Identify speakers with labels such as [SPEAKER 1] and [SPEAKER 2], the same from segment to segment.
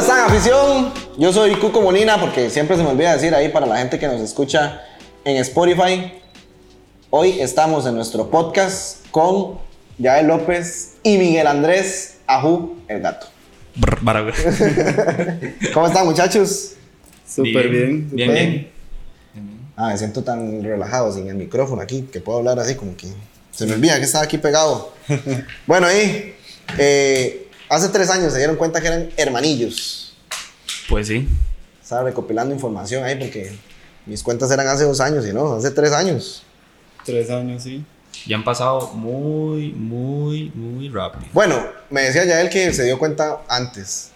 [SPEAKER 1] están, afición? Yo soy Cuco Molina, porque siempre se me olvida decir ahí para la gente que nos escucha en Spotify. Hoy estamos en nuestro podcast con Yael López y Miguel Andrés Ajú, el gato. ¿Cómo están, muchachos?
[SPEAKER 2] Súper bien.
[SPEAKER 3] Bien, bien.
[SPEAKER 1] Ah, me siento tan relajado sin el micrófono aquí que puedo hablar así como que se me olvida que estaba aquí pegado. bueno, ahí, eh, hace tres años se dieron cuenta que eran hermanillos.
[SPEAKER 3] Pues sí.
[SPEAKER 1] Estaba recopilando información ahí porque mis cuentas eran hace dos años y no, hace tres años.
[SPEAKER 2] Tres años, sí.
[SPEAKER 3] Ya han pasado muy, muy, muy rápido.
[SPEAKER 1] Bueno, me decía ya él que se dio cuenta antes.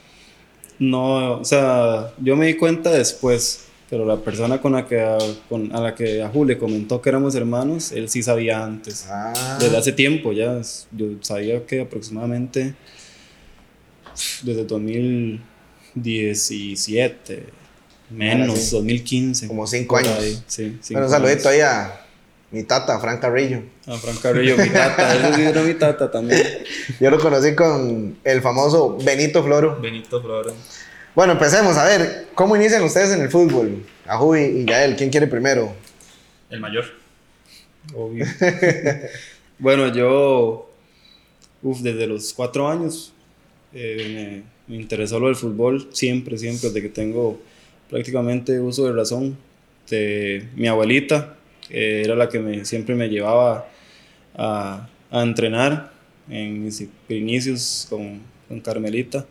[SPEAKER 2] No, o sea, yo me di cuenta después, pero la persona con la que a, con- a la que a Julio comentó que éramos hermanos, él sí sabía antes.
[SPEAKER 1] Ah,
[SPEAKER 2] Desde hace tiempo ya, yo sabía que aproximadamente desde 2017, menos,
[SPEAKER 1] sí.
[SPEAKER 2] 2015.
[SPEAKER 1] Como cinco años.
[SPEAKER 2] ahí, Sí, cinco
[SPEAKER 1] bueno, un saludito
[SPEAKER 2] años.
[SPEAKER 1] ahí a mi tata, Fran Carrillo.
[SPEAKER 2] A Fran Carrillo, mi tata, sí era mi tata también.
[SPEAKER 1] Yo lo conocí con el famoso Benito Floro.
[SPEAKER 3] Benito Flores.
[SPEAKER 1] Bueno, empecemos a ver, ¿cómo inician ustedes en el fútbol? Y, y Yael, ¿quién quiere primero?
[SPEAKER 3] El mayor.
[SPEAKER 2] Obvio. bueno, yo, uf, desde los cuatro años eh, me, me interesó lo del fútbol, siempre, siempre, desde que tengo prácticamente uso de razón. De mi abuelita, era la que me, siempre me llevaba a, a entrenar en mis inicios con, con Carmelita.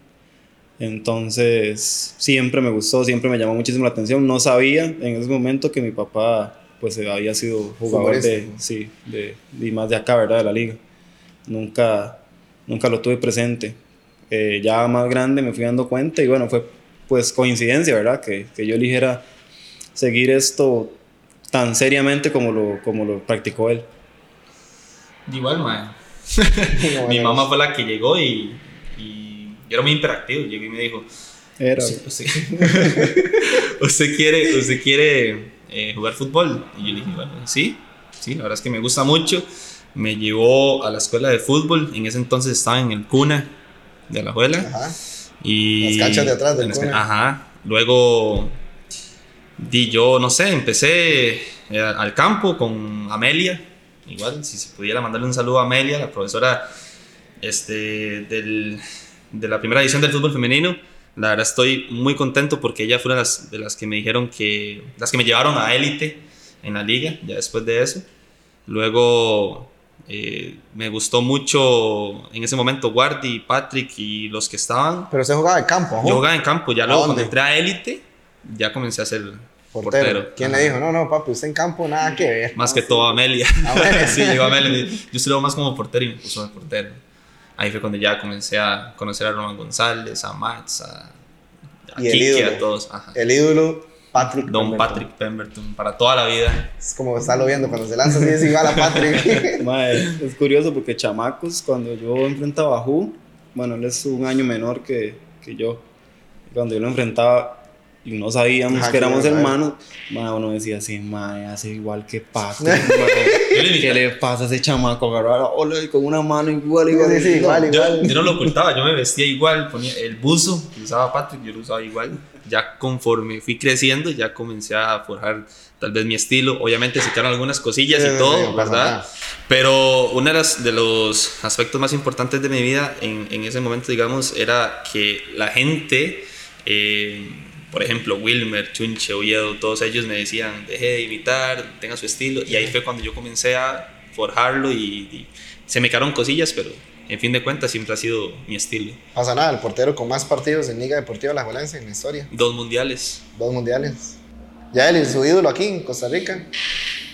[SPEAKER 2] Entonces, siempre me gustó, siempre me llamó muchísimo la atención. No sabía en ese momento que mi papá pues había sido jugador de, sí, de, y más de acá, ¿verdad? De la liga. Nunca, nunca lo tuve presente. Eh, ya más grande me fui dando cuenta y bueno, fue pues coincidencia, ¿verdad? Que, que yo eligiera seguir esto tan seriamente como lo, como lo practicó él.
[SPEAKER 3] Igual, mae.
[SPEAKER 1] Bueno,
[SPEAKER 3] Mi mamá fue la que llegó y, y yo era muy interactivo. Llegó y me dijo:
[SPEAKER 2] Era,
[SPEAKER 3] ¿Usted, usted- usted quiere, usted quiere eh, jugar fútbol? Y yo le dije: Bueno, sí, sí, la verdad es que me gusta mucho. Me llevó a la escuela de fútbol. En ese entonces estaba en el Cuna de Alajuela.
[SPEAKER 1] Ajá.
[SPEAKER 3] Y
[SPEAKER 1] Las canchas de atrás del
[SPEAKER 3] las Ajá. Luego di yo, no sé, empecé eh, al campo con Amelia. Igual, si se pudiera mandarle un saludo a Amelia, la profesora este, del- de la primera edición del fútbol femenino. La verdad estoy muy contento porque ella fue una de las, de las que me dijeron que, las que me llevaron a élite en la liga, ya después de eso. Luego eh, me gustó mucho en ese momento Guardi, Patrick y los que estaban.
[SPEAKER 1] Pero usted jugaba de campo, Ajú.
[SPEAKER 3] Yo jugaba en campo, ya
[SPEAKER 1] ¿A
[SPEAKER 3] luego
[SPEAKER 1] dónde?
[SPEAKER 3] cuando entré a élite, ya comencé a ser
[SPEAKER 1] portero.
[SPEAKER 3] portero.
[SPEAKER 1] ¿Quién
[SPEAKER 3] Ajá.
[SPEAKER 1] le dijo? No, no, papi, usted en campo nada que ver.
[SPEAKER 3] Más que todo Amelia.
[SPEAKER 1] Amelia.
[SPEAKER 3] sí, llegó Amelia. me dijo, Yo estuve más como portero y me puso de portero. Ahí fue cuando ya comencé a conocer a Roman González, a Max, a, a
[SPEAKER 1] Y el
[SPEAKER 3] Kiki,
[SPEAKER 1] ídolo.
[SPEAKER 3] a todos. Ajá.
[SPEAKER 1] El ídolo, Patrick.
[SPEAKER 3] Don
[SPEAKER 1] Pemberton.
[SPEAKER 3] Patrick Pemberton, para toda la vida.
[SPEAKER 1] Es como estarlo viendo cuando se lanza así, es igual a Patrick.
[SPEAKER 2] Mae, es curioso porque chamacos, cuando yo enfrentaba a Ju, bueno, él es un año menor que, que yo. Cuando yo lo enfrentaba y no sabíamos
[SPEAKER 1] Ajá,
[SPEAKER 2] que éramos
[SPEAKER 1] claro,
[SPEAKER 2] hermanos, mae, uno decía así, mae, hace igual que Patrick.
[SPEAKER 3] Yo
[SPEAKER 2] ¿Qué le pasa a ese chamaco? Y con una mano igual, igual.
[SPEAKER 1] Sí, sí, igual,
[SPEAKER 3] Yo,
[SPEAKER 1] igual.
[SPEAKER 3] yo no lo ocultaba, yo me vestía igual, ponía el buzo que usaba Patrick, yo lo usaba igual. Ya conforme fui creciendo, ya comencé a forjar tal vez mi estilo. Obviamente se quedaron algunas cosillas
[SPEAKER 1] Sí,
[SPEAKER 3] y todo,
[SPEAKER 1] sí,
[SPEAKER 3] ¿verdad? Pero uno de, las- de los aspectos más importantes de mi vida en, en ese momento, digamos, era que la gente, eh, por ejemplo, Wilmer, Chunche, Oviedo, todos ellos me decían, deje de imitar, tenga su estilo. Y ahí fue cuando yo comencé a forjarlo y, y se me quedaron cosillas, pero en fin de cuentas siempre ha sido mi estilo.
[SPEAKER 1] Pasa nada, el portero con más partidos en Liga Deportiva La Juelense en la historia.
[SPEAKER 3] Dos mundiales.
[SPEAKER 1] Dos mundiales. Ya él y su ídolo aquí en Costa Rica.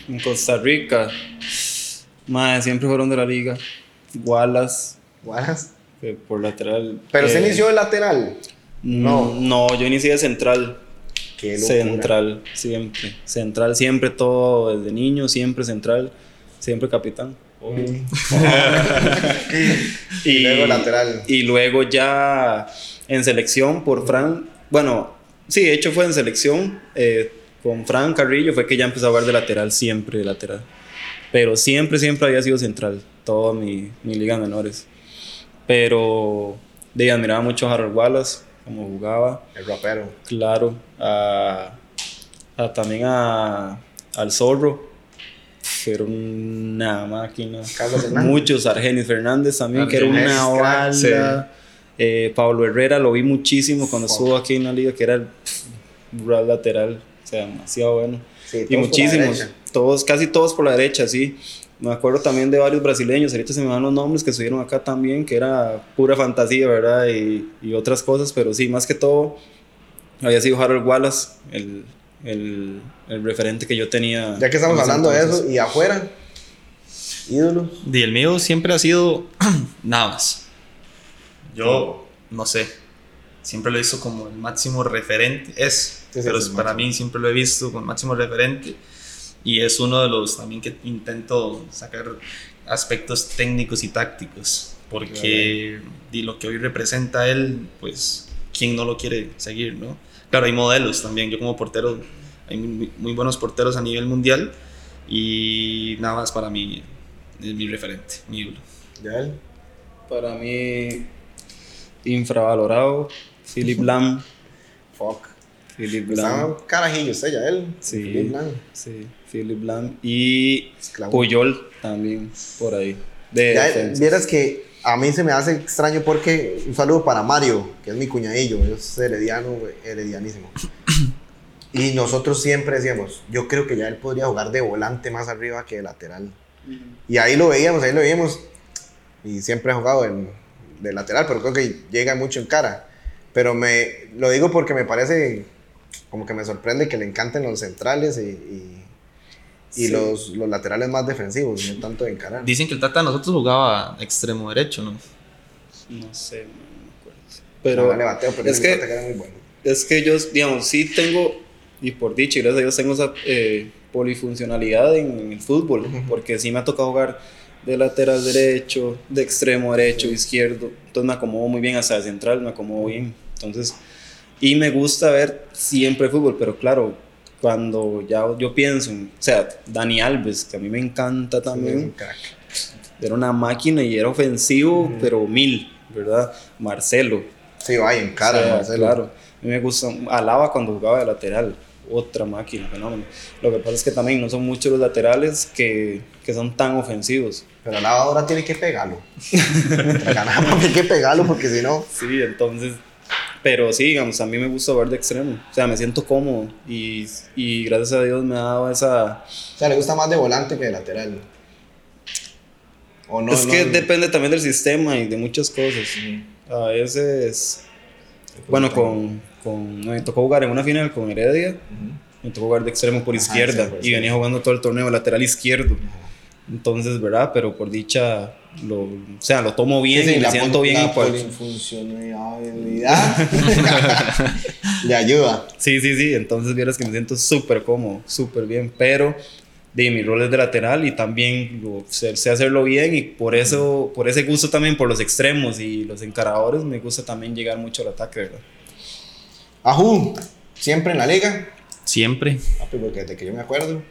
[SPEAKER 2] En Costa Rica, mae, siempre fueron de la liga. Wallace, que por lateral.
[SPEAKER 1] Pero
[SPEAKER 2] eh,
[SPEAKER 1] se inició de lateral.
[SPEAKER 2] No, no, yo inicié de central.
[SPEAKER 1] Qué.
[SPEAKER 2] Central, siempre. Central, siempre todo desde niño, siempre central, siempre capitán.
[SPEAKER 1] Y luego lateral.
[SPEAKER 2] Y luego ya en selección por Fran, bueno, sí, de hecho fue en selección eh, con Fran Carrillo, fue que ya empezó a jugar de lateral, siempre de lateral. Pero siempre, siempre había sido central, toda mi, mi liga menores. Pero de ahí admiraba mucho a Harold Wallace. como jugaba.
[SPEAKER 1] El rapero.
[SPEAKER 2] Claro, a, a- también a, al Zorro, pero una máquina.
[SPEAKER 1] Carlos Hernández.
[SPEAKER 2] Muchos, Argenis Fernández también, que era una bala. Eh, Pablo Herrera lo vi muchísimo cuando estuvo aquí en la liga, que era el pff, lateral, o sea, demasiado bueno.
[SPEAKER 1] Sí,
[SPEAKER 2] y
[SPEAKER 1] todos por la
[SPEAKER 2] muchísimos, todos, casi todos por la derecha, sí. Me acuerdo también de varios brasileños, ahorita se me van los nombres que estuvieron acá también, que era pura fantasía, ¿verdad? Y, y otras cosas, pero sí, más que todo, había sido Harold Wallace, el, el, el referente que yo tenía.
[SPEAKER 1] Ya que estamos hablando de eso, y afuera, ídolo.
[SPEAKER 3] Y el mío siempre ha sido Navas. Yo, no sé, siempre lo he visto como el máximo referente. Es,
[SPEAKER 1] Sí, sí,
[SPEAKER 3] pero para
[SPEAKER 1] máximo.
[SPEAKER 3] mí siempre lo he visto como el máximo referente. Y es uno de los también que intento sacar aspectos técnicos y tácticos. Porque di lo que hoy representa él, pues, ¿quién no lo quiere seguir, no? Claro, hay modelos también. Yo como portero, hay muy, muy buenos porteros a nivel mundial. Y Navas para mí es mi referente, mi ídolo.
[SPEAKER 1] Ya él.
[SPEAKER 2] Para mí, infravalorado, Philip Lam.
[SPEAKER 1] Fuck.
[SPEAKER 2] Philip Lam.
[SPEAKER 1] Estaba carajillo usted, ya él.
[SPEAKER 2] Sí.
[SPEAKER 1] Philip Lang.
[SPEAKER 2] Sí, Philip Lam. Y. Puyol también, por ahí. De
[SPEAKER 1] vieras que a mí se me hace extraño porque un saludo para Mario, que es mi cuñadillo, es herediano, heredianísimo. Y nosotros siempre decíamos, yo creo que ya él podría jugar de volante más arriba que de lateral. Y ahí lo veíamos, ahí lo veíamos. Y siempre ha jugado en- de lateral, pero creo que llega mucho en cara. Pero me lo digo porque me parece como que me sorprende que le encanten los centrales y, y, y
[SPEAKER 2] Sí.
[SPEAKER 1] los, los laterales más defensivos, no tanto de encarar.
[SPEAKER 3] Dicen que el Tata nosotros jugaba extremo derecho, ¿no?
[SPEAKER 2] No sé, no me acuerdo.
[SPEAKER 1] Pero, no le bateo, pero
[SPEAKER 2] es que-
[SPEAKER 1] empate era muy bueno.
[SPEAKER 2] es que yo, digamos, sí tengo, y por dicho, y gracias a Dios tengo esa eh, polifuncionalidad en el fútbol, porque sí me ha tocado jugar de lateral derecho, de extremo derecho, izquierdo, entonces me acomodo muy bien hasta de central, me acomodo bien, entonces, y me gusta ver siempre fútbol, pero claro, cuando ya yo pienso, en, o sea, Dani Alves, que a mí me encanta también,
[SPEAKER 1] crack.
[SPEAKER 2] era una máquina y era ofensivo, pero mil, ¿verdad? Marcelo,
[SPEAKER 1] Sí, vaya, en cara,
[SPEAKER 2] o sea,
[SPEAKER 1] Marcelo.
[SPEAKER 2] Claro. A mí me gusta. Alaba cuando jugaba de lateral. Otra máquina, fenómeno. Lo que pasa es que también no son muchos los laterales que, que son tan ofensivos.
[SPEAKER 1] Pero al lado ahora tiene que pegarlo. Ganamos, tiene que pegarlo porque si no.
[SPEAKER 2] Sí, entonces. Pero sí, digamos, a mí me gusta ver de extremo. O sea, me siento cómodo. Y, y gracias a Dios me ha dado esa.
[SPEAKER 1] O sea, le gusta más de volante que de lateral. O no.
[SPEAKER 2] es
[SPEAKER 1] no,
[SPEAKER 2] que
[SPEAKER 1] no.
[SPEAKER 2] depende también del sistema y de muchas cosas. A veces. Bueno, con, con. Me tocó jugar en una final con Heredia. Me tocó jugar de extremo por
[SPEAKER 1] Ajá,
[SPEAKER 2] izquierda
[SPEAKER 1] sí, por
[SPEAKER 2] y venía jugando todo el torneo lateral izquierdo. Entonces, ¿verdad? Pero por dicha, lo, o sea, lo tomo bien
[SPEAKER 1] Sí, sí,
[SPEAKER 2] y me
[SPEAKER 1] la
[SPEAKER 2] siento bien
[SPEAKER 1] la
[SPEAKER 2] en cual-
[SPEAKER 1] polifuncionalidad le ayuda.
[SPEAKER 2] Sí, sí, sí. Entonces, vieras que me siento súper cómodo, súper bien. Pero de mi rol es de lateral y también lo, sé, sé hacerlo bien y por eso, por ese gusto también por los extremos y los encaradores, me gusta también llegar mucho al ataque, ¿verdad?
[SPEAKER 1] Ajú, siempre en la liga.
[SPEAKER 3] Siempre.
[SPEAKER 1] Papi, porque desde que yo me acuerdo.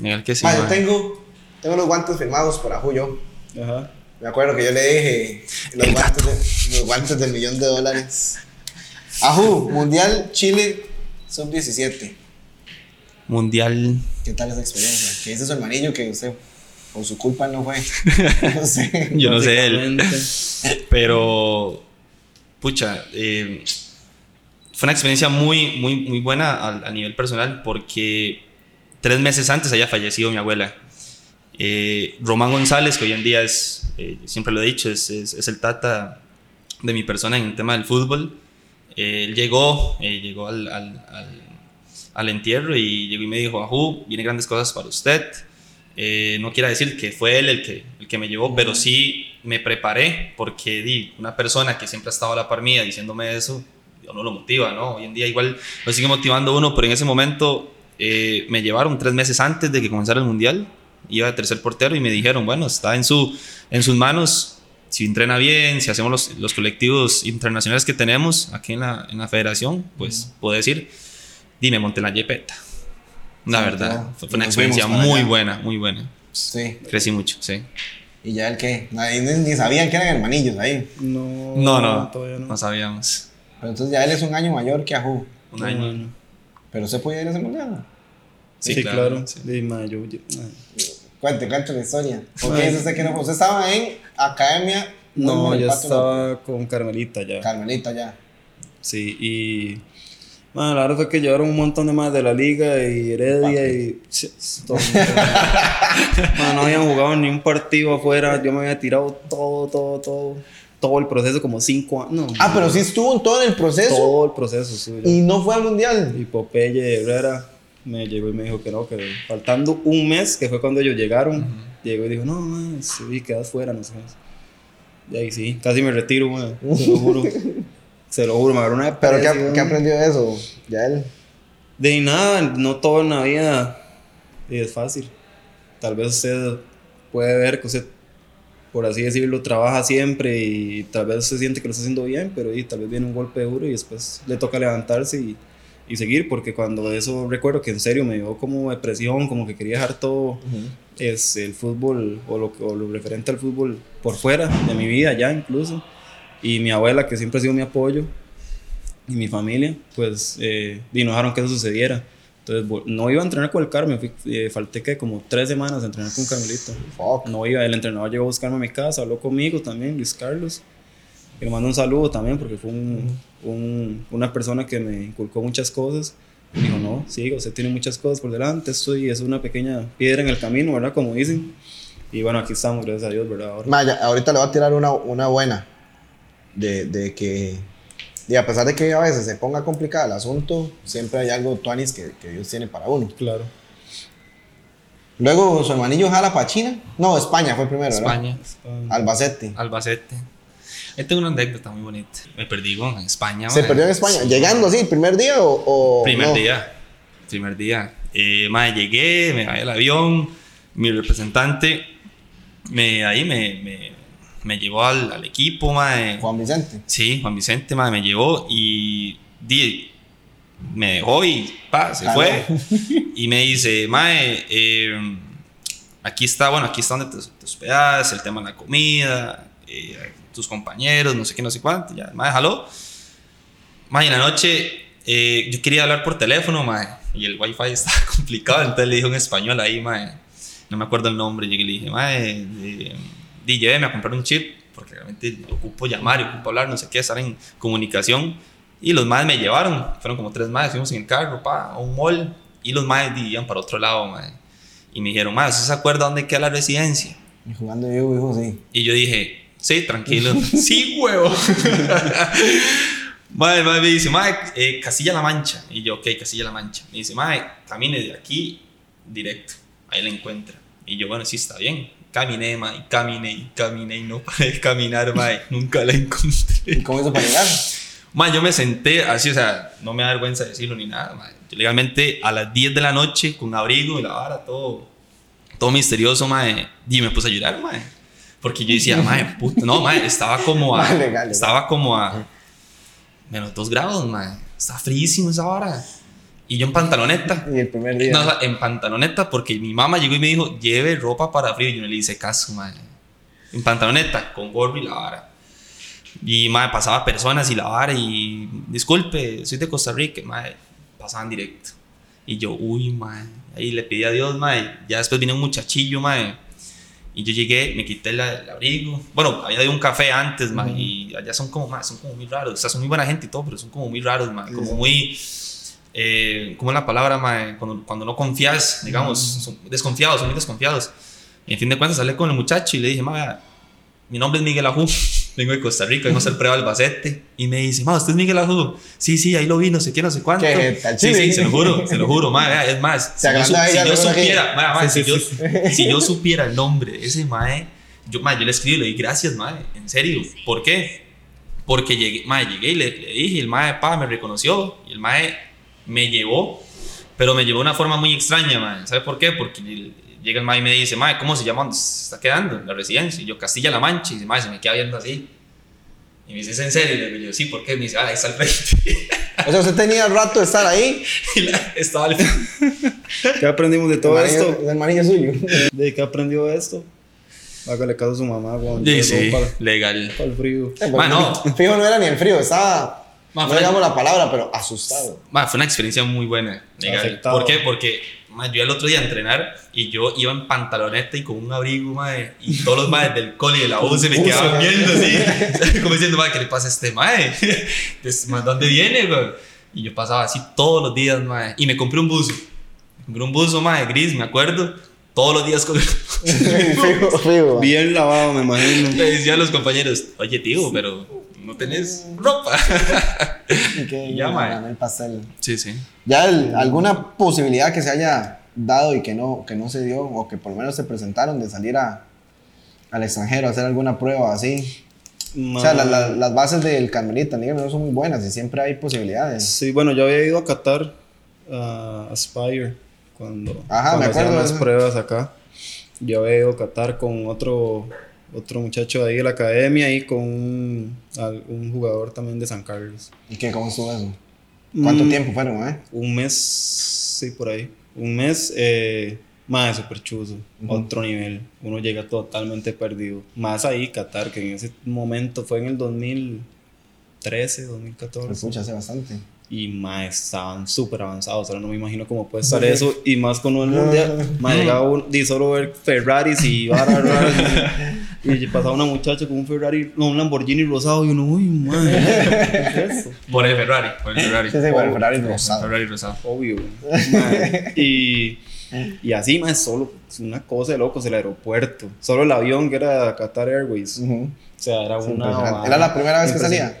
[SPEAKER 3] Miguel que sí.
[SPEAKER 1] Ah, yo tengo, tengo los guantes firmados por Ajú yo.
[SPEAKER 2] Ajá.
[SPEAKER 1] Me acuerdo que yo le dije los guantes, de- los guantes del millón de dólares. Ajú, Mundial Chile Sub-17.
[SPEAKER 3] Mundial.
[SPEAKER 1] ¿Qué tal esa experiencia? ¿Qué dice su hermanillo que usted, por su culpa, no fue? No sé.
[SPEAKER 3] Yo no sé él. Pero, pucha, eh, fue una experiencia muy, muy, muy buena a, a nivel personal porque tres meses antes había fallecido mi abuela. Eh, Román González, que hoy en día es, eh, siempre lo he dicho, es, es- es el tata de mi persona en el tema del fútbol. Eh, él llegó, llegó al, al- al- al entierro y llegó y me dijo, Ajú, vienen grandes cosas para usted. No quiero decir que fue él el que, el que me llevó, pero sí me preparé porque di, una persona que siempre ha estado a la par mía diciéndome eso, uno lo motiva, ¿no? Hoy en día igual lo sigue motivando uno, pero en ese momento eh, me llevaron tres meses antes de que comenzara el Mundial, iba de tercer portero y me dijeron, bueno, está en, su, en sus manos, si entrena bien, si hacemos los, los colectivos internacionales que tenemos aquí en la, en la federación, pues puedo decir, dime, monté la jepeta. La
[SPEAKER 1] Sí,
[SPEAKER 3] verdad,
[SPEAKER 1] claro.
[SPEAKER 3] fue una experiencia muy
[SPEAKER 1] allá.
[SPEAKER 3] buena, muy buena.
[SPEAKER 1] Sí.
[SPEAKER 3] Crecí mucho, sí.
[SPEAKER 1] ¿Y ya el qué? Nadie ni, ni sabían que eran hermanillos ahí.
[SPEAKER 2] No,
[SPEAKER 3] No, no,
[SPEAKER 2] todavía no.
[SPEAKER 3] no sabíamos.
[SPEAKER 1] Pero entonces ya él es un año mayor que Ajú.
[SPEAKER 3] Un año.
[SPEAKER 1] Pero se puede ir a ese mundial.
[SPEAKER 2] Sí,
[SPEAKER 3] Sí,
[SPEAKER 2] claro.
[SPEAKER 3] claro, sí.
[SPEAKER 2] Sí, ma, yo- yo- ma.
[SPEAKER 1] Cuente, cuente la historia. ¿Por
[SPEAKER 2] Ay.
[SPEAKER 1] qué dice usted que no? Usted estaba en Academia.
[SPEAKER 2] No, yo estaba con Carmelita ya.
[SPEAKER 1] Carmelita ya.
[SPEAKER 2] Sí, y. Bueno, la verdad fue que llevaron un montón de más de la liga y Heredia y. Sí, todo. Mano, no habían jugado ni un partido afuera. Yo me había tirado todo, todo, todo. Todo el proceso, como cinco años. No,
[SPEAKER 1] Ah, pero sí estuvo en todo el proceso
[SPEAKER 2] todo el proceso suyo.
[SPEAKER 1] y no fue al mundial.
[SPEAKER 2] Y Popeye Herrera me llegó y me dijo que no, que faltando un mes, que fue cuando ellos llegaron, llegó y dijo, no, man, sí, quedas fuera, no sé. Y ahí sí, casi me retiro, man, se lo juro. se lo juro, me agarró una
[SPEAKER 1] Pero ¿qué. ¿qué aprendió de eso? Ya él.
[SPEAKER 2] De nada, no todo en la vida es fácil. Tal vez usted puede ver que usted, por así decirlo, trabaja siempre y tal vez se siente que lo está haciendo bien, pero y tal vez viene un golpe duro y después le toca levantarse y, y seguir, porque cuando eso recuerdo que en serio me dio como depresión, como que quería dejar todo es el fútbol o lo, o lo referente al fútbol por fuera de mi vida ya incluso. Y mi abuela, que siempre ha sido mi apoyo, y mi familia, pues eh, y no dejaron que eso sucediera. Entonces no iba a entrenar con el Carmen, fui- eh, falté que como tres semanas a entrenar con Carmelito.
[SPEAKER 1] Fuck.
[SPEAKER 2] No iba, el entrenador llegó a buscarme a mi casa, habló conmigo también, Luis Carlos. Y le mando un saludo también porque fue un- un- una persona que me inculcó muchas cosas. Y dijo, no, siga, usted tiene muchas cosas por delante, esto y es una pequeña piedra en el camino, ¿verdad? Como dicen. Y bueno, aquí estamos, gracias a Dios, ¿verdad? Ahora.
[SPEAKER 1] Ma, ya, ahorita le voy a tirar una, una buena. De, de que. Y a pesar de que a veces se ponga complicado el asunto, siempre hay algo tuanis que, que Dios tiene para uno.
[SPEAKER 2] Claro.
[SPEAKER 1] Luego su hermanillo jala para China. No, España fue primero, ¿verdad?
[SPEAKER 3] España,
[SPEAKER 1] Albacete.
[SPEAKER 3] Albacete. Ahí tengo una anécdota muy bonita. Me perdí con en España.
[SPEAKER 1] ¿Se perdió en España? ¿Llegando así, el primer día o.? o
[SPEAKER 3] Primer
[SPEAKER 1] no?
[SPEAKER 3] día. Primer día. Eh, llegué, me bajé el avión. Mi representante me, ahí me, me, me llevó al, al equipo, mae.
[SPEAKER 1] Juan Vicente.
[SPEAKER 3] Sí, Juan Vicente mae, me llevó y di, me dejó y pa, se fue. Y me dice, Mae, eh, aquí está, bueno, aquí está donde te, te hospedas, el tema de la comida, eh, tus compañeros, no sé qué, no sé cuánto. Ya, Mae, jaló. Mae, en la noche eh, yo quería hablar por teléfono, Mae, y el wifi estaba complicado, entonces le dije en español ahí, Mae, no me acuerdo el nombre, llegué y le dije, Mae, eh, lléveme a comprar un chip, porque realmente ocupo llamar y ocupo hablar, no sé qué, estar en comunicación. Y los más me llevaron, fueron como tres más, fuimos en el carro, pa, a un mall, y los más iban para otro lado, mae. Y me dijeron, mae, ¿usted se acuerda dónde queda la residencia?
[SPEAKER 1] Y jugando yo, hijo, sí.
[SPEAKER 3] Y yo dije, sí, tranquilo. sí, huevo. Mae, mae, me dice, mae, eh, Casilla-La Mancha. Y yo, ok, Casilla-La Mancha. Me dice, mae, camine de aquí directo. Ahí la encuentra. Y yo, bueno, sí, está bien. Caminé, y caminé, y caminé, y no paré de caminar, mae. Nunca la encontré.
[SPEAKER 1] ¿Y cómo hizo para llegar?
[SPEAKER 3] Ma, yo me senté así, o sea, no me da vergüenza decirlo ni nada, ma. Yo legalmente a las 10 de la noche, con abrigo y la vara, todo, todo misterioso, ma, y me puse a llorar, ma. Porque yo decía, ma, puta, no, ma, estaba como a,
[SPEAKER 1] Ma, legal, legal.
[SPEAKER 3] estaba como a menos 2 grados, ma. Estaba fríísimo esa vara. Y yo en pantaloneta.
[SPEAKER 1] Y el primer día.
[SPEAKER 3] No, en pantaloneta, porque mi mamá llegó y me dijo, lleve ropa para frío. Y yo no le hice caso, madre. En pantaloneta, con gorro y la vara. Y, madre, pasaba personas y la vara. Y, disculpe, soy de Costa Rica, madre. Pasaban directo. Y yo, uy, madre. Ahí le pedí a Dios, madre. Ya después vino un muchachillo, madre. Y yo llegué, me quité el, el abrigo. Bueno, había de un café antes, madre. Y allá son como, madre, son como muy raros. O sea, son muy buena gente y todo, pero son como muy raros, madre. Como muy eh, ¿cómo es la palabra, mae? Cuando, cuando no confías, digamos, son desconfiados, son muy desconfiados. Y en fin de cuentas hablé con el muchacho y le dije, mae, mi nombre es Miguel Ajú, vengo de Costa Rica, vengo a hacer prueba al Albacete. Y me dice, mae, ¿usted es Miguel Ajú? Sí, sí, ahí lo vi, no sé qué, no sé cuánto.
[SPEAKER 1] ¿Qué tal,
[SPEAKER 3] sí, sí, se lo juro, se lo juro, vea, es más, si yo, si supiera,
[SPEAKER 2] Sí,
[SPEAKER 3] si,
[SPEAKER 2] sí,
[SPEAKER 3] yo, si yo supiera el nombre de ese mae, yo, mae, yo le escribí y le di gracias, mae, en serio, ¿por qué? Porque llegué, mae, llegué y le, le dije, el mae, pa, me reconoció, y el mae me llevó, pero me llevó de una forma muy extraña, mae. ¿Sabe por qué? Porque el- llega el mae y me dice, mae, ¿cómo se llama? ¿Dónde se está quedando? La residencia. Y yo, Castilla-La Mancha. Y dice, mae, se me queda viendo así. Y me dice, ¿es en serio? Y le digo, yo, sí, ¿por qué? Me dice, ah, ahí está al frente.
[SPEAKER 1] O sea, usted tenía rato de estar ahí.
[SPEAKER 3] y la- estaba al frente.
[SPEAKER 2] ¿Qué aprendimos de todo
[SPEAKER 1] el
[SPEAKER 2] esto?
[SPEAKER 1] hermanillo- el hermanillo suyo.
[SPEAKER 2] ¿De qué aprendió esto? Hágale caso a su mamá, Juan.
[SPEAKER 3] Sí, sí,
[SPEAKER 2] Para,
[SPEAKER 3] legal.
[SPEAKER 2] para el frío.
[SPEAKER 1] Eh, pero
[SPEAKER 3] Bueno.
[SPEAKER 1] Fijo no era ni el frío, estaba
[SPEAKER 3] Ma,
[SPEAKER 1] no digamos la palabra, pero asustado.
[SPEAKER 3] Ma, fue una experiencia muy buena. ¿Por qué? Porque ma, yo el otro día a entrenar y yo iba en pantaloneta y con un abrigo, mae, y todos los maes del cole y de la U se me quedaban viendo así, como diciendo, mae, ¿qué le pasa a este mae? Pues, ma, ¿Dónde viene, güey? Y yo pasaba así todos los días, mae, y me compré un buzo. Me compré un buzo, mae, gris, me acuerdo, todos los días con
[SPEAKER 1] fijo, fijo.
[SPEAKER 2] Bien lavado, me imagino.
[SPEAKER 3] Le decía a los compañeros, oye, tío, pero no tenés ropa.
[SPEAKER 1] Y que ganó el pastel.
[SPEAKER 3] Sí, sí.
[SPEAKER 1] ¿Ya el- alguna posibilidad que se haya dado y que no, que no se dio, o que por lo menos se presentaron de salir a, al extranjero a hacer alguna prueba así? O sea, la- la- las bases del Carmelita, dígame, no son muy buenas y siempre hay posibilidades.
[SPEAKER 2] Sí, bueno, yo había ido a Qatar, a Aspire, cuando,
[SPEAKER 1] Ajá,
[SPEAKER 2] cuando
[SPEAKER 1] me acuerdo
[SPEAKER 2] hacían las pruebas acá. Yo había ido a Qatar con otro, otro muchacho de ahí de la academia y con un jugador también de San Carlos.
[SPEAKER 1] ¿Y qué, cómo estuvo eso? ¿Cuánto
[SPEAKER 2] Mm,
[SPEAKER 1] tiempo fueron, eh?
[SPEAKER 2] Un mes, sí, por ahí. Un mes, eh, más súper chuzo, otro nivel. Uno llega totalmente perdido. Más ahí, Qatar, que en ese momento fue en el 2013, 2014.
[SPEAKER 1] Escucha, hace bastante.
[SPEAKER 2] Y más estaban súper avanzados. Ahora no me imagino cómo puede estar eso. Y más con un mundial. Más llegaba un, y solo ver Ferraris y raras. Y, y pasaba una muchacha con un Ferrari, no, un Lamborghini rosado. Y uno, uy, madre, ¿qué es eso?
[SPEAKER 3] Por el Ferrari, por el Ferrari.
[SPEAKER 1] Sí, sí, por el Ferrari rosado.
[SPEAKER 3] Ferrari rosado.
[SPEAKER 2] Obvio. Y, y así, más solo, una cosa de locos, el aeropuerto. Solo el avión que era Qatar Airways.
[SPEAKER 1] Ujú.
[SPEAKER 2] O sea, era
[SPEAKER 1] Sí,
[SPEAKER 2] una.
[SPEAKER 1] ¿Era la primera vez que salía?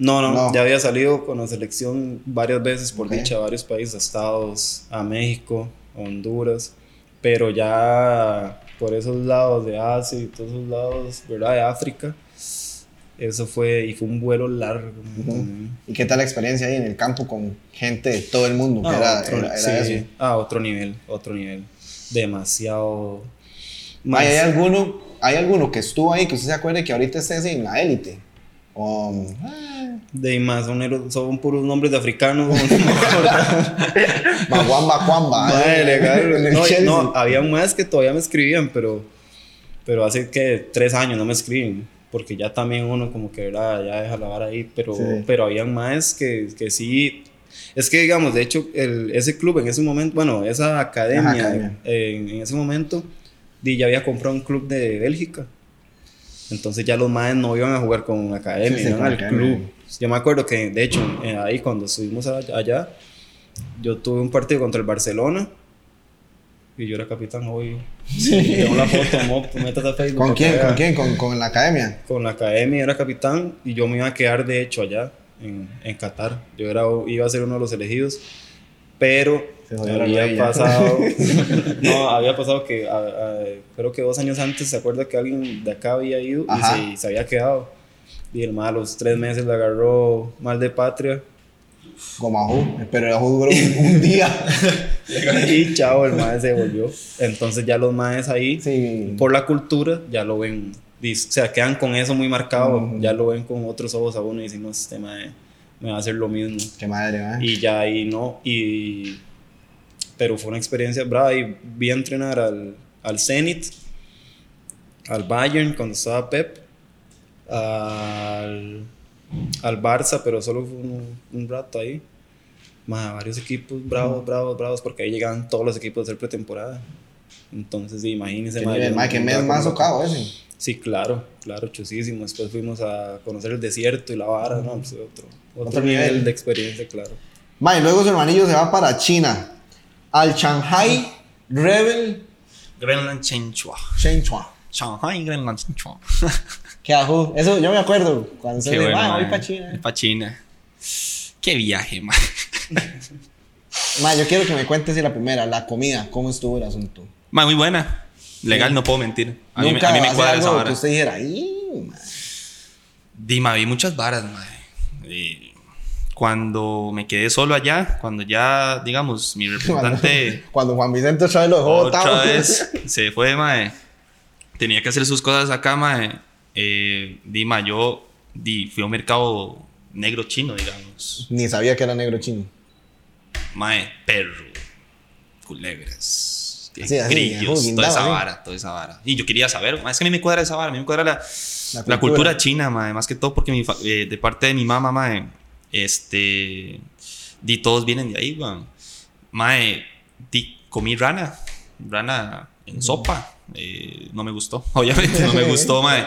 [SPEAKER 2] No, no,
[SPEAKER 1] No.
[SPEAKER 2] ya había salido con la selección varias veces, por dicha, a varios países, a Estados, a México, a Honduras, pero ya por esos lados de Asia y todos esos lados, ¿verdad? De África, eso fue, y fue un vuelo largo.
[SPEAKER 1] ¿Y qué tal la experiencia ahí en el campo con gente de todo el mundo?
[SPEAKER 2] Ah,
[SPEAKER 1] era,
[SPEAKER 2] otro,
[SPEAKER 1] era- era
[SPEAKER 2] sí,
[SPEAKER 1] eso.
[SPEAKER 2] ah, otro nivel, otro nivel. Demasiado. Más-
[SPEAKER 1] ¿Hay alguno, ¿Hay alguno que estuvo ahí que usted se acuerde que ahorita esté en la élite? O,
[SPEAKER 2] de más, son, son puros nombres de africanos.
[SPEAKER 1] Maguamba Cuamba. Eh,
[SPEAKER 2] No, no, había más que todavía me escribían, pero, pero hace que tres años no me escriben. Porque ya también uno como que ¿verdad? ya deja la vara ahí, pero,
[SPEAKER 1] Sí.
[SPEAKER 2] pero habían más que, que sí. Es que digamos, de hecho, el, ese club en ese momento, bueno, esa academia,
[SPEAKER 1] Ajá, academia.
[SPEAKER 2] en, en ese momento, ya había comprado un club de Bélgica. Entonces ya los maes no iban a jugar con academia,
[SPEAKER 1] Sí, sí,
[SPEAKER 2] iban al
[SPEAKER 1] academia.
[SPEAKER 2] club. Yo me acuerdo que, de hecho, eh, ahí cuando estuvimos allá, yo tuve un partido contra el Barcelona y yo era capitán hoy. Tengo la foto, a Facebook.
[SPEAKER 1] ¿Con quién? ¿Con quién? ¿Con, con la academia?
[SPEAKER 2] Con la academia era capitán y yo me iba a quedar de hecho allá en, en Qatar. Yo era, iba a ser uno de los elegidos, pero
[SPEAKER 1] la
[SPEAKER 2] había
[SPEAKER 1] rodilla.
[SPEAKER 2] pasado, no, había pasado que a- a- creo que dos años antes se acuerda que alguien de acá había ido
[SPEAKER 1] Ajá.
[SPEAKER 2] y se, se había quedado. Y el mal a los tres meses le agarró mal de patria
[SPEAKER 1] Gomajú. Pero el Ajú duró un, día.
[SPEAKER 2] y chao, el maestro se volvió. Entonces ya los maestros ahí
[SPEAKER 1] Sí.
[SPEAKER 2] por la cultura ya lo ven, o sea, quedan con eso muy marcado,
[SPEAKER 1] Ujú.
[SPEAKER 2] ya lo ven con otros ojos a uno y dicen, no, este mae me va a hacer lo mismo.
[SPEAKER 1] Qué madre, ¿eh?
[SPEAKER 2] Y ya ahí no, y, pero fue una experiencia brava y vi a entrenar al, al Zenit, al Bayern cuando estaba Pep, al, al Barça, pero solo fue un, un rato ahí. Más varios equipos bravos, bravos, bravos, porque ahí llegaban todos los equipos de hacer pretemporada. Entonces, sí, imagínense.
[SPEAKER 1] Qué
[SPEAKER 2] mae,
[SPEAKER 1] nivel,
[SPEAKER 2] yo
[SPEAKER 1] ma,
[SPEAKER 2] no
[SPEAKER 1] qué
[SPEAKER 2] andaba
[SPEAKER 1] mes más socado ese.
[SPEAKER 2] Sí, claro, claro, chusísimo. Después fuimos a conocer el desierto y la vara, ¿no? Pues otro, otro,
[SPEAKER 1] Otro
[SPEAKER 2] nivel,
[SPEAKER 1] nivel.
[SPEAKER 2] de experiencia, claro.
[SPEAKER 1] Ma, y luego su hermanillo se va para China. Al Shanghai Rebel
[SPEAKER 3] Greenland Chenchua.
[SPEAKER 1] Shenchua.
[SPEAKER 3] Shanghai, Greenland Chenchua.
[SPEAKER 1] Qué ajú. Eso yo me acuerdo. Cuando se
[SPEAKER 3] bueno,
[SPEAKER 1] ma, voy
[SPEAKER 3] mae.
[SPEAKER 1] para China.
[SPEAKER 3] Pa' China. Qué viaje, man.
[SPEAKER 1] Ma, yo quiero que me cuentes si la primera, la comida, cómo estuvo el asunto.
[SPEAKER 3] Man, muy buena. Legal, no puedo mentir. A mí,
[SPEAKER 1] Nunca
[SPEAKER 3] a mí me cuadra esa
[SPEAKER 1] algo
[SPEAKER 3] vara.
[SPEAKER 1] que usted dijera, "Ih, ma".
[SPEAKER 3] Dima, vi muchas varas, mae. Y cuando me quedé solo allá, cuando ya, digamos, mi representante
[SPEAKER 1] Cuando Juan Vicente otra vez lo dejó
[SPEAKER 3] otra vez se fue, mae, tenía que hacer sus cosas acá, mae. Eh, Dima, yo di, fui a un mercado negro chino, digamos.
[SPEAKER 1] Ni sabía que era negro chino.
[SPEAKER 3] Mae, perro, culebras,
[SPEAKER 1] Así, así,
[SPEAKER 3] grillos, toda esa vara, toda esa vara. Y yo quería saber, mae, es que a mí me cuadra esa vara, a mí me cuadra la,
[SPEAKER 1] La
[SPEAKER 3] la
[SPEAKER 1] cultura.
[SPEAKER 3] cultura china, mae, más que todo porque mi eh, de parte de mi mamá, mae, Este. Di, todos vienen de ahí, weón. Mae, di, comí rana. Rana en sopa. Eh, no me gustó, obviamente no me gustó, mae.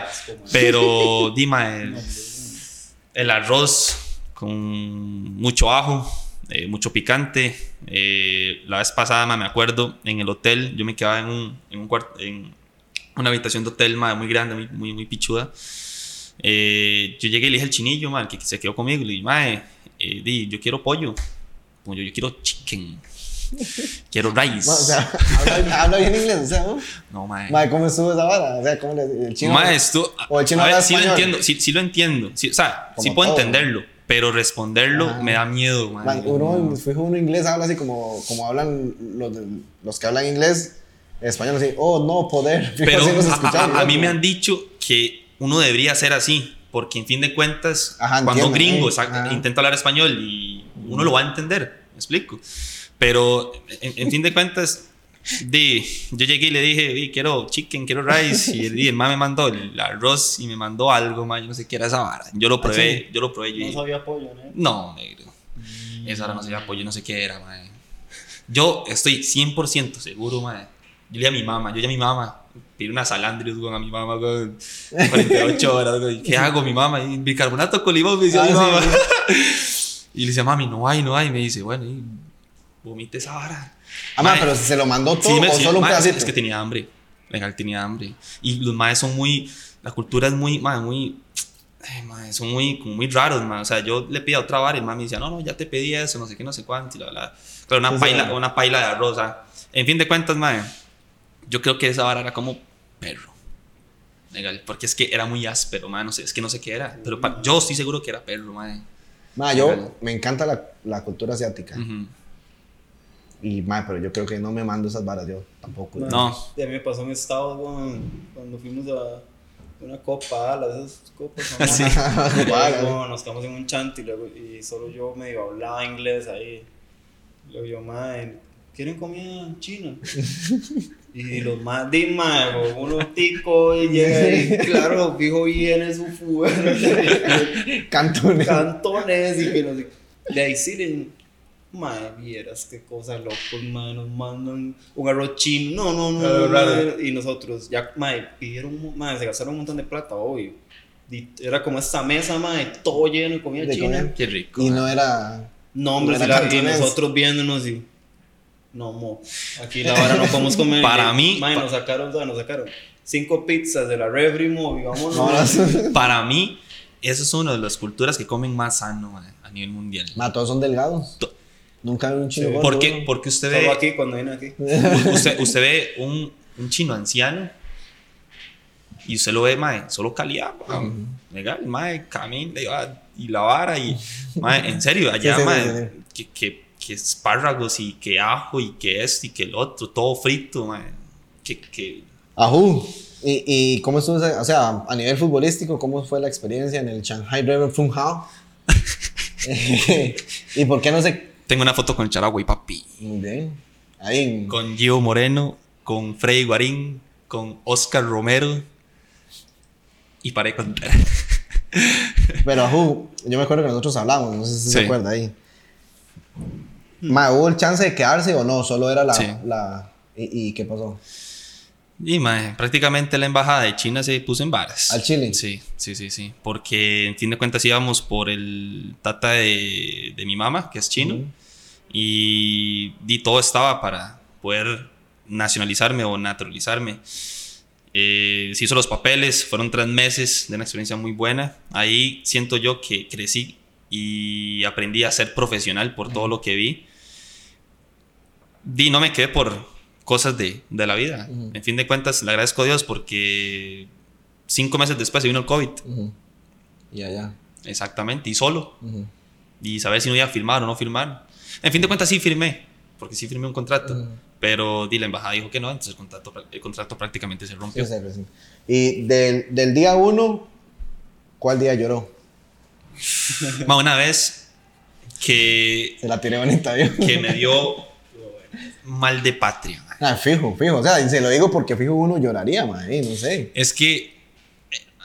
[SPEAKER 3] Pero, di, mae, el arroz con mucho ajo, eh, mucho picante. Eh, la vez pasada, mae, me acuerdo, en el hotel, yo me quedaba en un, en un cuarto, en una habitación de hotel, mae, muy grande, muy, muy, muy pichuda. Eh, yo llegué y le dije al chinillo, mae, que se quedó conmigo, le dije, mae, eh, di, yo quiero pollo. Como yo, yo quiero chicken. Quiero rice.
[SPEAKER 1] Ma, o sea, habla, habla bien inglés, o sea, ¿no?
[SPEAKER 3] no, mae.
[SPEAKER 1] Ma, ¿cómo estuvo esa vara? O sea, ¿cómo le, el chino?
[SPEAKER 3] Mae, esto-
[SPEAKER 1] o el chino
[SPEAKER 3] a ver, sí lo entiendo, sí, sí lo entiendo. Sí, o sea, sí
[SPEAKER 1] Como
[SPEAKER 3] puedo
[SPEAKER 1] todo,
[SPEAKER 3] entenderlo, pero responderlo
[SPEAKER 1] Ajá.
[SPEAKER 3] me da miedo, mae.
[SPEAKER 1] Man, uno, fijo, uno inglés habla así como, como hablan los, los que hablan inglés, español así, oh, no, poder.
[SPEAKER 3] Pero a, a- a mí me han dicho que uno debería ser así, porque en fin de cuentas,
[SPEAKER 1] Ajá,
[SPEAKER 3] cuando un
[SPEAKER 1] entiendo,
[SPEAKER 3] gringo
[SPEAKER 1] eh.
[SPEAKER 3] intenta hablar español y uno lo va a entender, me explico. Pero en, en fin de cuentas, di, yo llegué y le dije, di, quiero chicken, quiero rice, y el, di, el ma me mandó el arroz y me mandó algo, ma, yo no sé qué era esa vara. Yo lo probé, yo lo probé, yo
[SPEAKER 2] No
[SPEAKER 3] dije,
[SPEAKER 2] sabía pollo, ¿no?
[SPEAKER 3] no, negro. Esa hora no llama pollo, no sé qué era, mae. Yo estoy 100% seguro, mae. Yo le dije a mi mamá, yo ya a mi mamá, pide una salandrius, güey, a mi mamá, güey, 48 horas, güey. ¿Qué hago, mi mamá? Y bicarbonato con limón, me dice
[SPEAKER 1] Ah,
[SPEAKER 3] mi mamá.
[SPEAKER 1] sí.
[SPEAKER 3] Y le dice, mami, no hay, no hay. Me dice, bueno, y vomite esa vara.
[SPEAKER 1] Ah, ma, pero se lo mandó todo
[SPEAKER 3] Sí, me-
[SPEAKER 1] o
[SPEAKER 3] sí,
[SPEAKER 1] solo un pedacito.
[SPEAKER 3] Es que tenía hambre. Legal, tenía hambre. Y los maes son muy. La cultura es muy. mae, muy. ay, son muy, como muy raros, mae. O sea, yo le pedí a otra vara y el mae me decía, no, no, ya te pedí eso, no sé qué, no sé cuánto. Y la, la. Claro, una,
[SPEAKER 1] Sí,
[SPEAKER 3] paila, una paila de arroz. ah. En fin de cuentas, mae, yo creo que esa vara era como perro. Legal, porque es que era muy áspero, mae, no sé, es que no sé qué era. Pero pa- yo estoy seguro que era perro, mae.
[SPEAKER 1] Ma, yo
[SPEAKER 3] Legal.
[SPEAKER 1] me encanta la, la cultura asiática.
[SPEAKER 3] Ujú.
[SPEAKER 1] Y, ma, pero yo creo que no me mando esas varas yo tampoco.
[SPEAKER 3] No.
[SPEAKER 2] Y a mí me pasó en Estados Unidos cuando fuimos a una copa, las esas copas. ¿no?
[SPEAKER 3] Sí.
[SPEAKER 2] Y luego nos quedamos en un chante y, luego, y solo yo medio hablaba inglés ahí. Y luego yo, madre, ¿quieren comida china? Y los más, di, madre, uno tico y llega y claro, fijo viene su fuga.
[SPEAKER 1] Cantones.
[SPEAKER 2] cantones y que no sé. De ahí sí, madre, vieras qué cosa locos, madre, nos mandan un arroz chino, no, no, no,
[SPEAKER 3] Claro,
[SPEAKER 2] no,
[SPEAKER 3] claro.
[SPEAKER 2] madre, y nosotros, ya, madre, pidieron, madre, se gastaron un montón de plata, obvio. Y era como esta mesa, madre, todo lleno de comida
[SPEAKER 1] De
[SPEAKER 2] china.
[SPEAKER 1] comida.
[SPEAKER 3] Qué rico.
[SPEAKER 1] Y no era.
[SPEAKER 2] No, hombre,
[SPEAKER 1] No era
[SPEAKER 2] y nosotros viéndonos y. No, mo, aquí la vara no podemos comer.
[SPEAKER 3] Para mí-
[SPEAKER 2] Madre, nos sacaron, nos sacaron cinco pizzas de la refri, mo, y vámonos.
[SPEAKER 1] No, no,
[SPEAKER 3] Para mí, eso es una de las culturas que comen más sano a nivel mundial.
[SPEAKER 1] ma, todos son delgados.
[SPEAKER 3] To-
[SPEAKER 1] Nunca vi un chino
[SPEAKER 2] Sí.
[SPEAKER 1] gordo,
[SPEAKER 3] ¿Por qué? Porque usted
[SPEAKER 2] Solo
[SPEAKER 3] ve,
[SPEAKER 2] aquí, cuando vine aquí.
[SPEAKER 3] usted, usted ve un, un chino anciano y usted lo ve, mae, solo calidad, weón. legal, mae, camina y, la vara y, mae, en serio, allá,
[SPEAKER 1] Sí, sí,
[SPEAKER 3] mae,
[SPEAKER 1] sí,
[SPEAKER 3] que, que, que espárragos y que ajo y que esto y que el otro, todo frito, mae, que, que
[SPEAKER 1] Ajú. ¿Y, ¿Y cómo estuvo? O sea, a nivel futbolístico, ¿cómo fue la experiencia en el Shanghai River Fun Hao? ¿Y por qué no se.?
[SPEAKER 3] tengo una foto con el Charagüey, papi.
[SPEAKER 1] Muy bien. Ahí.
[SPEAKER 3] con Gio Moreno, con Freddy Guarín, con Oscar Romero y para de contar.
[SPEAKER 1] Pero, ajú, yo me acuerdo que nosotros hablamos, no sé si se
[SPEAKER 3] Sí.
[SPEAKER 1] acuerda ahí. Ma, ¿hubo el chance de quedarse o no? Solo era la.
[SPEAKER 3] Sí.
[SPEAKER 1] la ¿y, y qué pasó?
[SPEAKER 3] Y mae, prácticamente la embajada de China se puso en varas.
[SPEAKER 1] ¿Al Chile?
[SPEAKER 3] Sí, sí, sí, sí. Porque en fin de cuentas íbamos por el tata de, de mi mamá, que es chino,
[SPEAKER 1] Ujú.
[SPEAKER 3] y, y todo estaba para poder nacionalizarme o naturalizarme. Eh, se hizo los papeles, fueron tres meses de una experiencia muy buena. Ahí siento yo que crecí y aprendí a ser profesional por todo lo que vi. Di, no me quedé por cosas de, de la vida. En fin de cuentas, le agradezco a Dios porque cinco meses después se vino el COVID.
[SPEAKER 1] Ya, ya.
[SPEAKER 3] Exactamente, y solo. Y saber si no iba a firmar o no firmar. En fin de cuentas, sí firmé, porque sí firmé un contrato. Pero di, la embajada dijo que no, entonces el contrato, el contrato prácticamente se rompió.
[SPEAKER 1] Sí, sí, sí. Y del, del día uno, ¿cuál día lloró?
[SPEAKER 3] Ma, una vez que,
[SPEAKER 1] Se la tiré bonita, yo.
[SPEAKER 3] que me dio mal de patria.
[SPEAKER 1] Ah, fijo, fijo. O sea, se lo digo porque fijo uno lloraría, mae, no sé.
[SPEAKER 3] Es que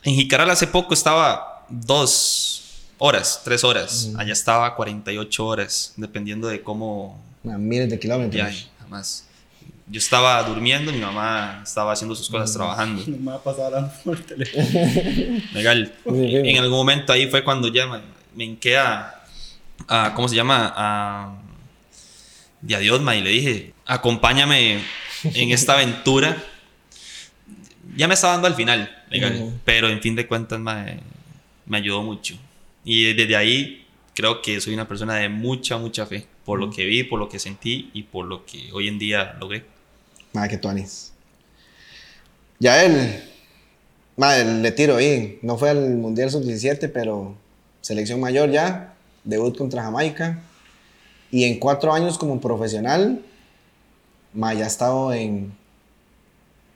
[SPEAKER 3] en Jicaral hace poco estaba dos, horas, tres horas. Allá estaba 48 horas, dependiendo de cómo
[SPEAKER 1] Ma, miles de kilómetros.
[SPEAKER 3] viaje, jamás. Yo estaba durmiendo, mi mamá estaba haciendo sus cosas, trabajando.
[SPEAKER 2] No me va a pasar hablando por teléfono.
[SPEAKER 3] Legal.
[SPEAKER 1] Sí, sí.
[SPEAKER 3] En algún momento ahí fue cuando ya me, me a- ¿Cómo se llama? A. Y a Dios, ma, y le dije: Acompáñame en esta aventura. Ya me estaba dando al final, legal. Pero en fin de cuentas, ma, me ayudó mucho. Y desde ahí creo que soy una persona de mucha, mucha fe. Por lo que vi, por lo que sentí y por lo que hoy en día logré.
[SPEAKER 1] Madre, que tuanis. Ya él. Madre, le tiro ahí. No fue al Mundial Sub-17, pero selección mayor ya. Debut contra Jamaica. Y en cuatro años como profesional, ma, ya ha estado en,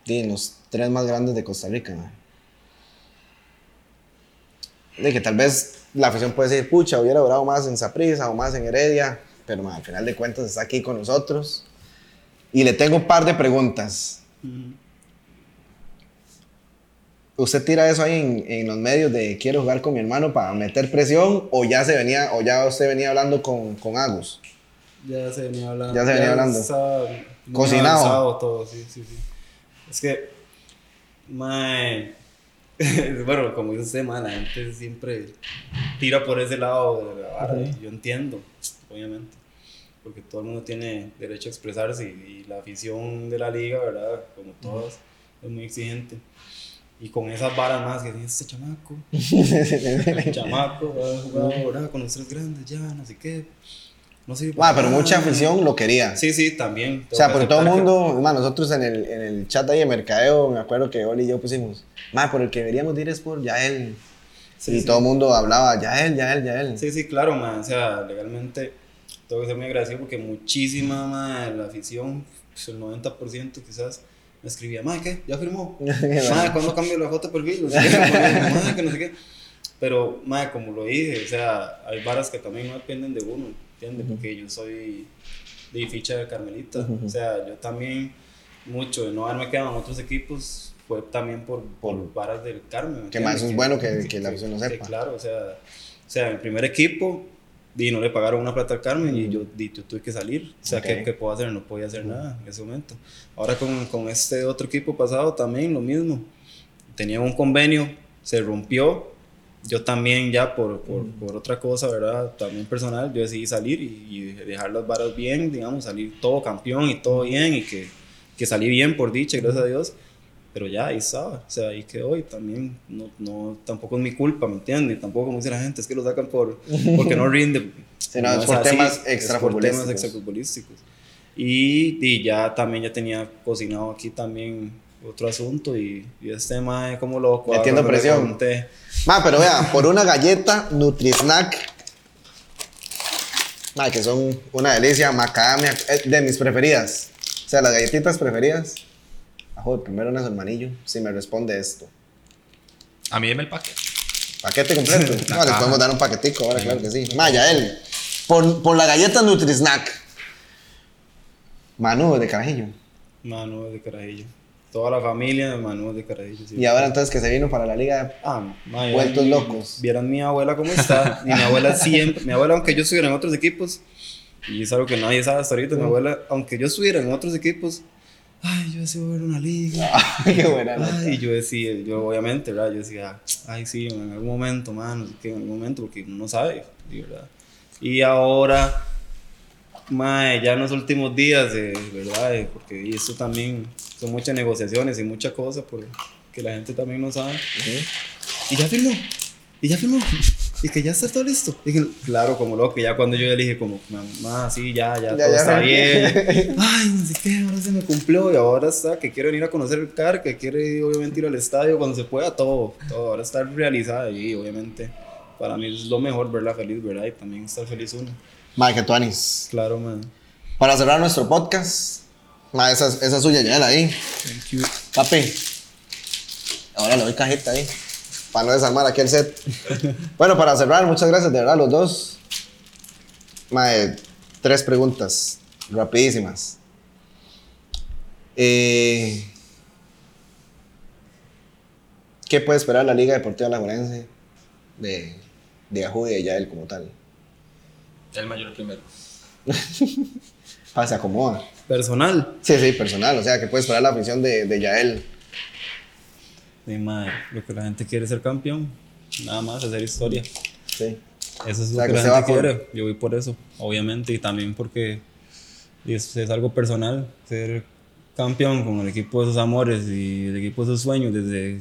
[SPEAKER 1] en los tres más grandes de Costa Rica. ma. De que tal vez la afición puede decir, pucha, hubiera durado más en Saprissa o más en Heredia. Pero ma, al final de cuentas está aquí con nosotros. Y le tengo un par de preguntas. ¿Usted tira eso ahí en, en los medios de quiero jugar con mi hermano para meter presión o ya se venía o ya usted venía hablando con, con Agus?
[SPEAKER 2] Ya se venía hablando.
[SPEAKER 1] Ya se venía hablando.
[SPEAKER 2] estaba muy
[SPEAKER 1] Cocinado.
[SPEAKER 2] todo, sí, sí, sí. Es que, mae, bueno, como dice usted, mae, la gente siempre tira por ese lado de la vara, y yo entiendo, obviamente, porque todo el mundo tiene derecho a expresarse y, y la afición de la liga, ¿verdad? Como todas, es muy exigente. Y con esas varas más que este chamaco, chamaco, ha jugado, ¿verdad? Con los tres grandes ya, no sé qué. No sé.
[SPEAKER 1] Ah, pero mucha afición lo quería.
[SPEAKER 2] Sí, sí, también.
[SPEAKER 1] O sea,
[SPEAKER 2] Tengo que
[SPEAKER 1] por todo el
[SPEAKER 2] aceptar que-
[SPEAKER 1] mundo, ma, nosotros en el, en el chat ahí de mercadeo, me acuerdo que Oli y yo pusimos, ma, por el que deberíamos de ir es por Yael.
[SPEAKER 2] Sí,
[SPEAKER 1] y
[SPEAKER 2] sí.
[SPEAKER 1] todo el mundo hablaba, Yael, Yael, Yael.
[SPEAKER 2] Sí, sí, claro, man. O sea, legalmente tengo que ser muy agradecido porque muchísima man, de la afición, pues, el 90% quizás, me escribía, madre, ¿qué? ¿Ya firmó? Madre, ¿cuándo cambio la foto de perfil? No sé qué, madre, que no sé qué. Pero, madre, como lo dije, o sea, hay varas que también no dependen de uno, ¿entiendes? Porque yo soy de ficha de Carmelita.
[SPEAKER 1] Ujú.
[SPEAKER 2] O sea, yo también, mucho de no haberme quedado en otros equipos fue también por, por varas del Carmen. ¿me
[SPEAKER 1] Que más es bueno que- que la afición lo sepa.
[SPEAKER 2] claro, o sea, o sea, en el primer equipo, di, no le pagaron una plata al Carmen y yo, di, yo tuve que salir. O sea,
[SPEAKER 1] Ok.
[SPEAKER 2] ¿qué, qué puedo hacer? No podía hacer nada en ese momento. Ahora con, con este otro equipo pasado también lo mismo. Tenía un convenio, se rompió. Yo también ya por, por, por otra cosa, ¿verdad? También personal, yo decidí salir y, y dejar las varas bien, digamos, salir todo campeón y todo bien y que, que salí bien por dicha, gracias a Dios. Pero ya ahí estaba, o sea, ahí quedó y también no, no, tampoco es mi culpa, ¿me entiendes? Tampoco como dice la gente, es que lo sacan por, porque no rinde.
[SPEAKER 1] Sí, no, es por temas
[SPEAKER 2] es por temas extrafutbolísticos. Y, y ya también ya tenía cocinado aquí también otro asunto y, y este tema como loco.
[SPEAKER 1] Metiendo
[SPEAKER 2] cuando le
[SPEAKER 1] presión. Ma, pero vea, por una galleta Nutrisnack, ma, que son una delicia, macadamia, eh, de mis preferidas. O sea, las galletitas preferidas. Ajo, primero una hermanillo, si me responde esto.
[SPEAKER 3] A mí deme el paquete.
[SPEAKER 1] Paquete completo. No, le podemos dar un paquetico ahora, claro que sí. Maya, él. Por, por la galleta Nutrisnack. Manu de Carajillo.
[SPEAKER 2] Manu de Carajillo. Toda la familia de Manu de Carajillo. sí.
[SPEAKER 1] Y ahora entonces que se vino para la liga.
[SPEAKER 2] Ah, ma, ya
[SPEAKER 1] Vueltos
[SPEAKER 2] mi-
[SPEAKER 1] locos.
[SPEAKER 2] Vieran mi abuela cómo está. Y mi abuela siempre, mi abuela, aunque yo estuviera en otros equipos, y es algo que nadie sabe hasta ahorita, mi abuela, aunque yo estuviera en otros equipos, ay, yo deseo ver una liga.
[SPEAKER 1] Qué buena.
[SPEAKER 2] Ay, yo decía, yo obviamente, ¿verdad? Yo decía, ay, sí, en algún momento, mano, que en algún momento, porque uno no sabe, de ¿verdad? Y ahora, mae, ya en los últimos días, eh, ¿verdad? Eh, Porque esto también son muchas negociaciones y muchas cosas que la gente también no sabe. Y ya firmó, y ya firmó, y que ya está todo listo. Y claro, como loco, ya cuando yo ya le dije, como, mamá, sí, ya, ya,
[SPEAKER 1] Ya,
[SPEAKER 2] todo
[SPEAKER 1] ya.
[SPEAKER 2] está bien. Ay, no sé qué, ahora se me cumplió y ahora está, que quiere venir a conocer el CAR, que quiere obviamente ir al estadio cuando se pueda, todo, todo, ahora está realizada y obviamente para mí es lo mejor verla feliz, ¿verdad? Y también estar feliz uno.
[SPEAKER 1] Que tuanis.
[SPEAKER 2] Claro, man.
[SPEAKER 1] Para cerrar nuestro podcast, ma, esa, esa es suya, ya la ahí.
[SPEAKER 2] Thank you.
[SPEAKER 1] Papi, ahora le doy cajita ahí. Para no desarmar aquí el set. bueno, para cerrar, muchas gracias de verdad a los dos. Mae, tres preguntas rapidísimas. Eh, ¿Qué puede esperar la Liga Deportiva Alajuelense de, de Ajú y de Yael como tal?
[SPEAKER 3] El mayor primero.
[SPEAKER 1] Ah, se acomoda.
[SPEAKER 2] Personal.
[SPEAKER 1] Sí, sí, personal. O sea, que puede esperar la afición de, de Yael.
[SPEAKER 2] Mae, lo que la gente quiere es ser campeón. Nada más, hacer historia.
[SPEAKER 1] Sí.
[SPEAKER 2] Eso es
[SPEAKER 1] O
[SPEAKER 2] lo que
[SPEAKER 1] que
[SPEAKER 2] la gente
[SPEAKER 1] por-
[SPEAKER 2] quiere. Yo voy por eso, obviamente, y también porque es, es algo personal. Ser campeón con el equipo de sus amores y el equipo de sus sueños desde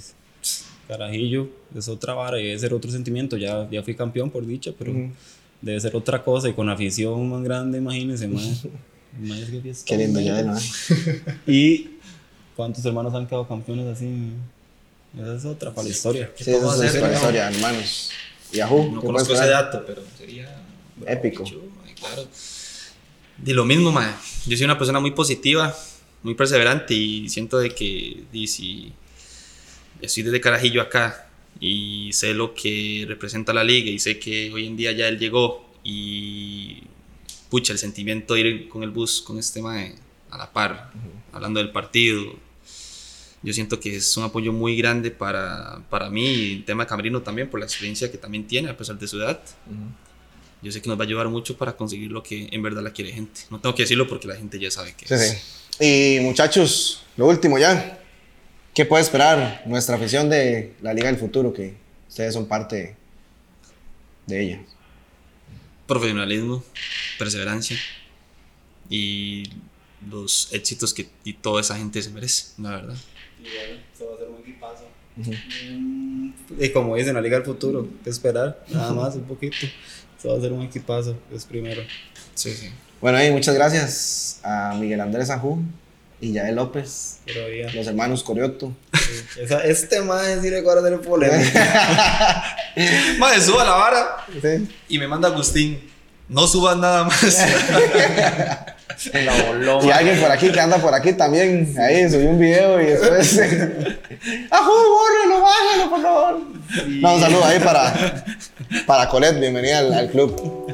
[SPEAKER 2] carajillo es otra vara y debe ser otro sentimiento. Ya, ya fui campeón por dicha, pero debe ser otra cosa y con afición más grande, imagínense, más.
[SPEAKER 1] Qué lindo ¿no?
[SPEAKER 2] Y cuántos hermanos han quedado campeones así. Esa es otra para la historia.
[SPEAKER 1] Sí,
[SPEAKER 3] vamos
[SPEAKER 1] es
[SPEAKER 3] a hacer,
[SPEAKER 1] la
[SPEAKER 3] no?
[SPEAKER 1] historia, hermanos. Y Ajú,
[SPEAKER 3] No
[SPEAKER 1] ¿qué
[SPEAKER 3] conozco ese dato, pero sería
[SPEAKER 1] Épico.
[SPEAKER 3] Mae, claro. De lo mismo, mae. Yo soy una persona muy positiva, muy perseverante y siento de que y si estoy desde carajillo acá y sé lo que representa la liga y sé que hoy en día ya él llegó y pucha el sentimiento de ir con el bus con este mae a la par, hablando del partido. Yo siento que es un apoyo muy grande para, para mí y el tema de Camerino también por la experiencia que también tiene a pesar de su edad yo sé que nos va a ayudar mucho para conseguir lo que en verdad la quiere gente. No tengo que decirlo porque la gente ya sabe que
[SPEAKER 1] Sí,
[SPEAKER 3] es.
[SPEAKER 1] sí. Y muchachos, lo último ya. ¿Qué puede esperar nuestra afición de la Liga del Futuro? Que ustedes son parte de ella.
[SPEAKER 3] Profesionalismo, perseverancia y los éxitos que y toda esa gente se merece, la verdad.
[SPEAKER 2] Se va a hacer un equipazo. Y como dicen, la Liga del Futuro, que esperar, nada más, un poquito. Se va a hacer un equipazo, es primero.
[SPEAKER 3] Sí, sí.
[SPEAKER 1] Bueno, y muchas gracias a Miguel Andrés Ajú y Yael López, los hermanos Corioto.
[SPEAKER 2] Esa- este más es ir ahora de polémica.
[SPEAKER 3] Madre, suba la vara
[SPEAKER 1] Sí.
[SPEAKER 3] y me manda Agustín. No subas nada más.
[SPEAKER 2] voló.
[SPEAKER 1] Y alguien por aquí que anda por aquí también, ahí subió un video y después. ¡Ajú, bórrelo, bájalo, por favor! No, un saludo ahí para, para Colette, bienvenida al, al club.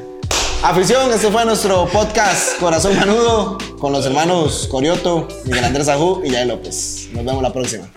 [SPEAKER 1] Afición, este fue nuestro podcast Corazón Manudo con los hermanos Corioto, Miguel Andrés Ajú y Yael López. Nos vemos la próxima.